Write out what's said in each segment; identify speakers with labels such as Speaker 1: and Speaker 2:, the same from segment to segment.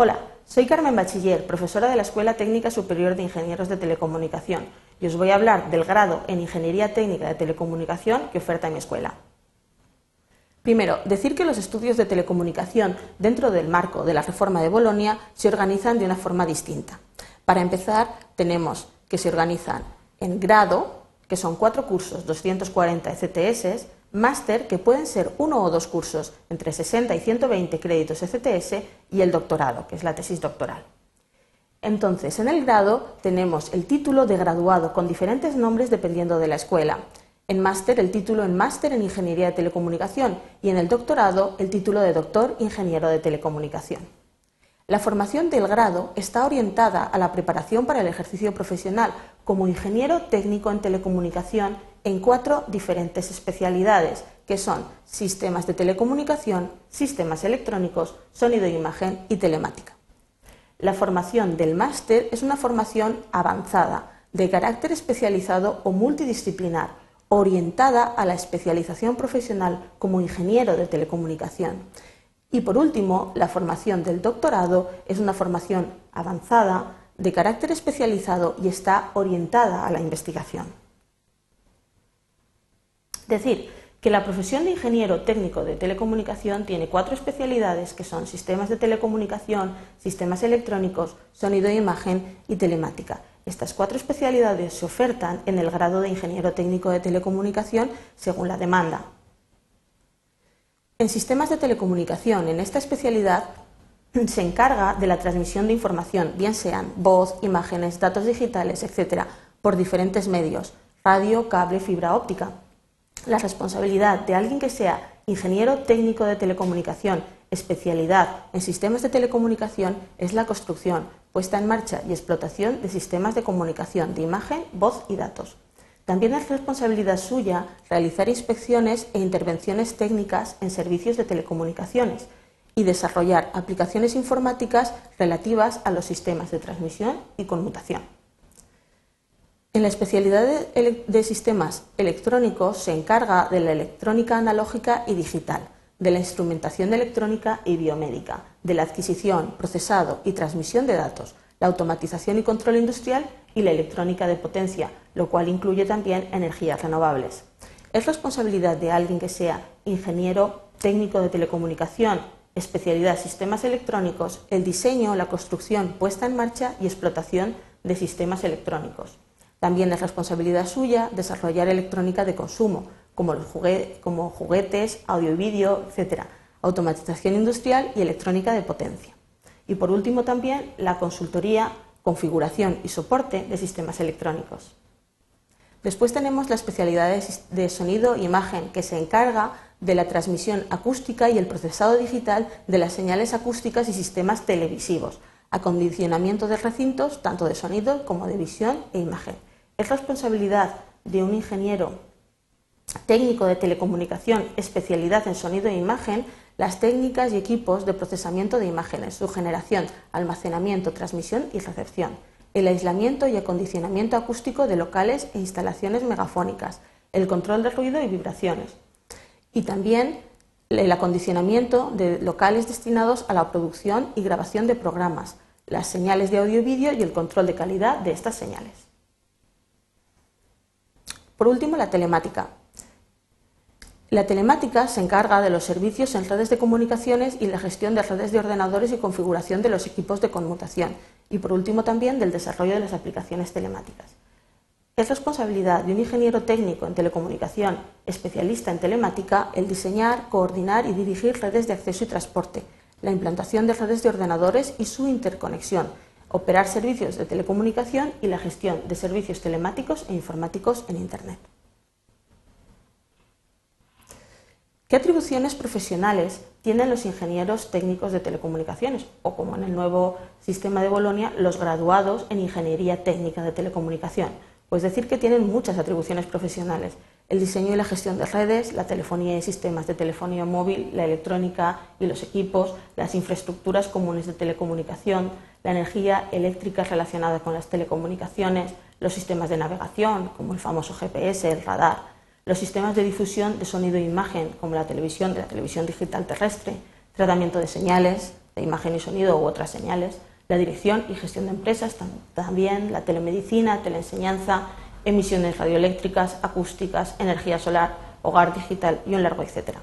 Speaker 1: Hola, soy Carmen Bachiller, profesora de la Escuela Técnica Superior de Ingenieros de Telecomunicación y os voy a hablar del grado en Ingeniería Técnica de Telecomunicación que oferta mi escuela. Primero, decir que los estudios de telecomunicación dentro del marco de la reforma de Bolonia se organizan de una forma distinta. Para empezar, tenemos que se organizan en grado, que son cuatro cursos, 240 ECTS, máster, que pueden ser uno o dos cursos entre 60 y 120 créditos ECTS, y el doctorado, que es la tesis doctoral. Entonces, en el grado tenemos el título de graduado con diferentes nombres dependiendo de la escuela. En máster, el título en máster en Ingeniería de Telecomunicación y en el doctorado, el título de doctor ingeniero de telecomunicación. La formación del grado está orientada a la preparación para el ejercicio profesional como ingeniero técnico en telecomunicación en cuatro diferentes especialidades, que son sistemas de telecomunicación, sistemas electrónicos, sonido e imagen y telemática. La formación del máster es una formación avanzada, de carácter especializado o multidisciplinar, orientada a la especialización profesional como ingeniero de telecomunicación y por último, la formación del doctorado es una formación avanzada, de carácter especializado y está orientada a la investigación. Decir que la profesión de ingeniero técnico de telecomunicación tiene cuatro especialidades que son sistemas de telecomunicación, sistemas electrónicos, sonido e imagen y telemática. Estas cuatro especialidades se ofertan en el grado de ingeniero técnico de telecomunicación según la demanda. En sistemas de telecomunicación, en esta especialidad, se encarga de la transmisión de información, bien sean voz, imágenes, datos digitales, etc., por diferentes medios, radio, cable, fibra óptica. La responsabilidad de alguien que sea ingeniero técnico de telecomunicación, especialidad en sistemas de telecomunicación, es la construcción, puesta en marcha y explotación de sistemas de comunicación de imagen, voz y datos. También es responsabilidad suya realizar inspecciones e intervenciones técnicas en servicios de telecomunicaciones y desarrollar aplicaciones informáticas relativas a los sistemas de transmisión y conmutación. En la especialidad de, sistemas electrónicos se encarga de la electrónica analógica y digital, de la instrumentación electrónica y biomédica, de la adquisición, procesado y transmisión de datos, la automatización y control industrial y la electrónica de potencia, lo cual incluye también energías renovables. Es responsabilidad de alguien que sea ingeniero técnico de telecomunicación, especialidad sistemas electrónicos, el diseño, la construcción, puesta en marcha y explotación de sistemas electrónicos. También es responsabilidad suya desarrollar electrónica de consumo, como, como juguetes, audio y vídeo, etc., automatización industrial y electrónica de potencia. Y por último también la consultoría, configuración y soporte de sistemas electrónicos. Después tenemos la especialidad de sonido e imagen que se encarga de la transmisión acústica y el procesado digital de las señales acústicas y sistemas televisivos, acondicionamiento de recintos tanto de sonido como de visión e imagen. Es responsabilidad de un ingeniero técnico de telecomunicación, especialidad en sonido e imagen, las técnicas y equipos de procesamiento de imágenes, su generación, almacenamiento, transmisión y recepción, el aislamiento y acondicionamiento acústico de locales e instalaciones megafónicas, el control de ruido y vibraciones, y también el acondicionamiento de locales destinados a la producción y grabación de programas, las señales de audio y vídeo y el control de calidad de estas señales. Por último, la telemática, la telemática se encarga de los servicios en redes de comunicaciones y la gestión de redes de ordenadores y configuración de los equipos de conmutación y, por último, también del desarrollo de las aplicaciones telemáticas. Es responsabilidad de un ingeniero técnico en telecomunicación, especialista en telemática, el diseñar, coordinar y dirigir redes de acceso y transporte, la implantación de redes de ordenadores y su interconexión, operar servicios de telecomunicación y la gestión de servicios telemáticos e informáticos en Internet. ¿Qué atribuciones profesionales tienen los ingenieros técnicos de telecomunicaciones o, como en el nuevo sistema de Bolonia, los graduados en ingeniería técnica de telecomunicación? Pues decir que tienen muchas atribuciones profesionales. El diseño y la gestión de redes, la telefonía y sistemas de telefonía móvil, la electrónica y los equipos, las infraestructuras comunes de telecomunicación, la energía eléctrica relacionada con las telecomunicaciones, los sistemas de navegación, como el famoso GPS, el radar, los sistemas de difusión de sonido e imagen, como la televisión, la televisión digital terrestre, tratamiento de señales, de imagen y sonido u otras señales, la dirección y gestión de empresas, también la telemedicina, teleenseñanza, emisiones radioeléctricas, acústicas, energía solar, hogar digital y un largo etcétera.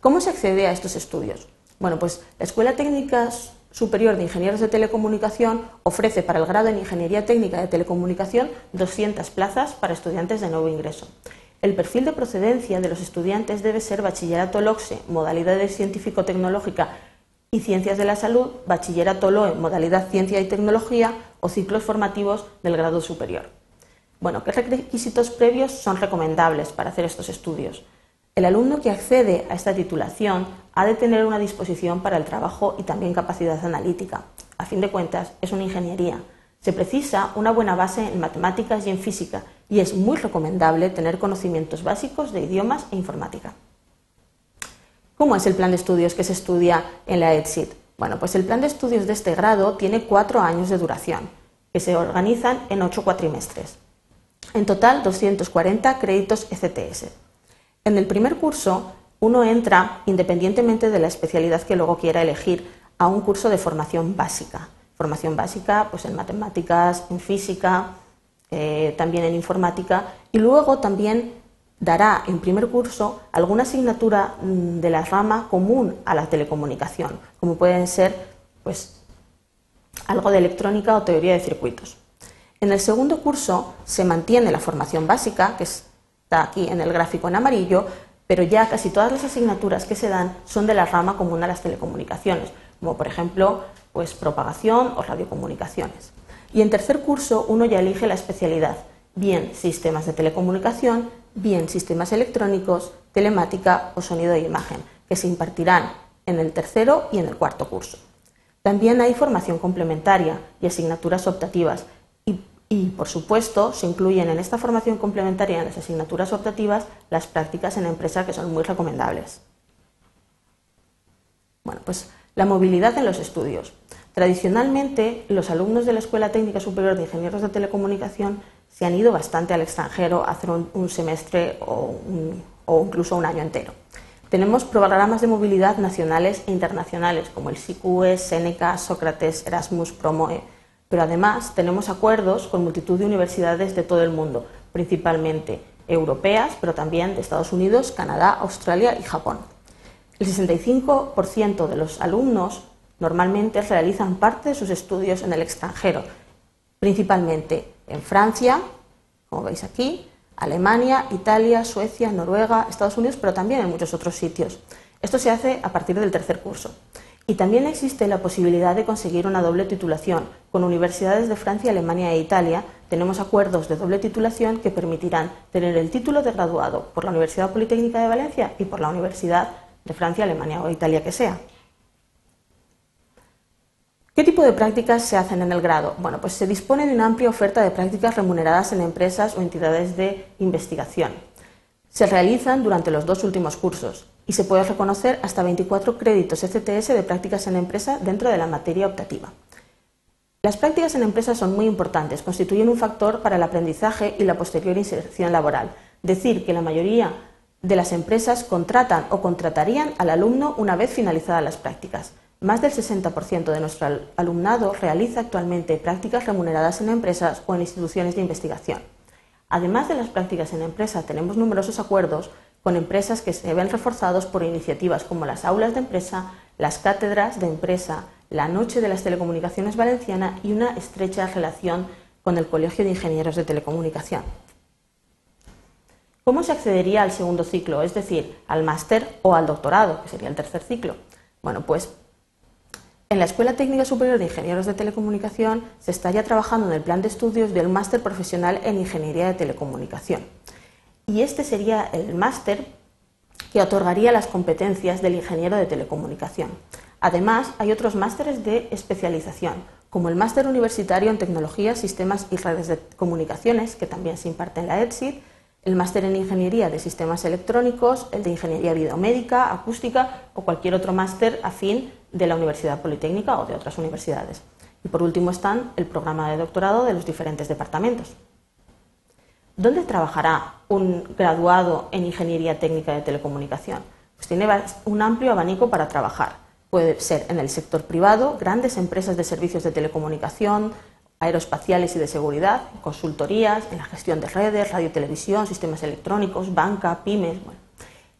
Speaker 1: ¿Cómo se accede a estos estudios? Bueno, pues la Escuela Técnica Superior de Ingenieros de Telecomunicación ofrece para el grado en Ingeniería Técnica de Telecomunicación 200 plazas para estudiantes de nuevo ingreso. El perfil de procedencia de los estudiantes debe ser bachillerato LOCSE, modalidades científico-tecnológica y ciencias de la salud, bachillerato LOE, modalidad ciencia y tecnología o ciclos formativos del grado superior. Bueno, ¿qué requisitos previos son recomendables para hacer estos estudios? El alumno que accede a esta titulación ha de tener una disposición para el trabajo y también capacidad analítica. A fin de cuentas, es una ingeniería. Se precisa una buena base en matemáticas y en física y es muy recomendable tener conocimientos básicos de idiomas e informática. ¿Cómo es el plan de estudios que se estudia en la EDSIT? Bueno, pues el plan de estudios de este grado tiene cuatro años de duración, que se organizan en ocho cuatrimestres. En total, 240 créditos ECTS. En el primer curso, uno entra, independientemente de la especialidad que luego quiera elegir, a un curso de formación básica. Formación básica pues en matemáticas, en física, eh, también en informática y luego también dará en primer curso alguna asignatura mm, de la rama común a la telecomunicación, como pueden ser pues, algo de electrónica o teoría de circuitos. En el segundo curso se mantiene la formación básica, que es aquí en el gráfico en amarillo, pero ya casi todas las asignaturas que se dan son de la rama común a las telecomunicaciones, como por ejemplo pues, propagación o radiocomunicaciones. Y en tercer curso uno ya elige la especialidad, bien sistemas de telecomunicación, bien sistemas electrónicos, telemática o sonido e imagen, que se impartirán en el tercero y en el cuarto curso. También hay formación complementaria y asignaturas optativas y, por supuesto, se incluyen en esta formación complementaria en las asignaturas optativas las prácticas en empresa que son muy recomendables. Bueno, pues la movilidad en los estudios. Tradicionalmente, los alumnos de la Escuela Técnica Superior de Ingenieros de Telecomunicación se han ido bastante al extranjero a hacer un, semestre o, incluso un año entero. Tenemos programas de movilidad nacionales e internacionales como el SICUE, Seneca, Sócrates, Erasmus, Promoe, pero además tenemos acuerdos con multitud de universidades de todo el mundo, principalmente europeas, pero también de Estados Unidos, Canadá, Australia y Japón. El 65% de los alumnos normalmente realizan parte de sus estudios en el extranjero, principalmente en Francia, como veis aquí, Alemania, Italia, Suecia, Noruega, Estados Unidos, pero también en muchos otros sitios. Esto se hace a partir del tercer curso. Y también existe la posibilidad de conseguir una doble titulación. Con universidades de Francia, Alemania e Italia tenemos acuerdos de doble titulación que permitirán tener el título de graduado por la Universidad Politécnica de Valencia y por la Universidad de Francia, Alemania o Italia que sea. ¿Qué tipo de prácticas se hacen en el grado? Bueno, pues se dispone de una amplia oferta de prácticas remuneradas en empresas o entidades de investigación. Se realizan durante los dos últimos cursos y se puede reconocer hasta 24 créditos ECTS de prácticas en empresa dentro de la materia optativa. Las prácticas en empresa son muy importantes, constituyen un factor para el aprendizaje y la posterior inserción laboral. Decir que la mayoría de las empresas contratan o contratarían al alumno una vez finalizadas las prácticas. Más del 60% de nuestro alumnado realiza actualmente prácticas remuneradas en empresas o en instituciones de investigación. Además de las prácticas en empresa, tenemos numerosos acuerdos con empresas que se ven reforzados por iniciativas como las aulas de empresa, las cátedras de empresa, la Noche de las Telecomunicaciones Valenciana y una estrecha relación con el Colegio de Ingenieros de Telecomunicación. ¿Cómo se accedería al segundo ciclo, es decir, al máster o al doctorado, que sería el tercer ciclo? Bueno, pues en la Escuela Técnica Superior de Ingenieros de Telecomunicación se está ya trabajando en el plan de estudios del máster profesional en Ingeniería de Telecomunicación. Y este sería el máster que otorgaría las competencias del ingeniero de telecomunicación. Además, hay otros másteres de especialización, como el máster universitario en tecnología, sistemas y redes de comunicaciones, que también se imparte en la ETSID, el máster en ingeniería de sistemas electrónicos, el de ingeniería biomédica, acústica o cualquier otro máster afín de la Universidad Politécnica o de otras universidades. Y por último están el programa de doctorado de los diferentes departamentos. ¿Dónde trabajará un graduado en Ingeniería Técnica de Telecomunicación? Pues tiene un amplio abanico para trabajar. Puede ser en el sector privado, grandes empresas de servicios de telecomunicación, aeroespaciales y de seguridad, consultorías, en la gestión de redes, radio televisión, sistemas electrónicos, banca, pymes.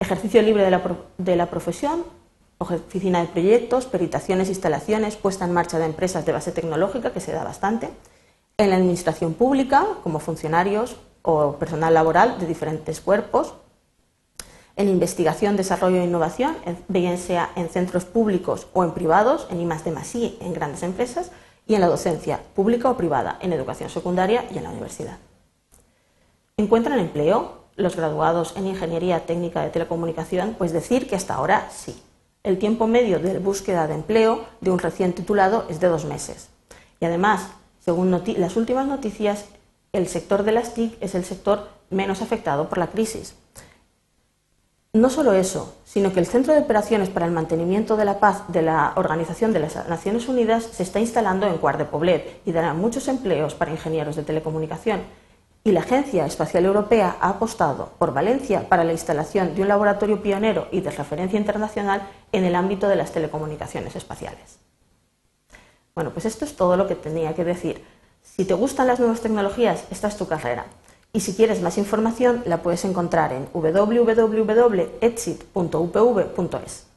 Speaker 1: Ejercicio libre de la, de la profesión, oficina de proyectos, peritaciones, instalaciones, puesta en marcha de empresas de base tecnológica, que se da bastante. En la administración pública, como funcionarios o personal laboral de diferentes cuerpos, en investigación, desarrollo e innovación, bien sea en centros públicos o en privados, en I+D+I, en grandes empresas, y en la docencia pública o privada, en educación secundaria y en la universidad. ¿Encuentran empleo los graduados en Ingeniería Técnica de Telecomunicación? Pues decir que hasta ahora sí. El tiempo medio de búsqueda de empleo de un recién titulado es de dos meses. Y además, según las últimas noticias, el sector de las TIC es el sector menos afectado por la crisis. No solo eso, sino que el Centro de Operaciones para el Mantenimiento de la Paz de la Organización de las Naciones Unidas se está instalando en Cuart de Poblet y dará muchos empleos para ingenieros de telecomunicación. Y la Agencia Espacial Europea ha apostado por Valencia para la instalación de un laboratorio pionero y de referencia internacional en el ámbito de las telecomunicaciones espaciales. Bueno, pues esto es todo lo que tenía que decir. Si te gustan las nuevas tecnologías, esta es tu carrera. Y si quieres más información, la puedes encontrar en www.exit.upv.es.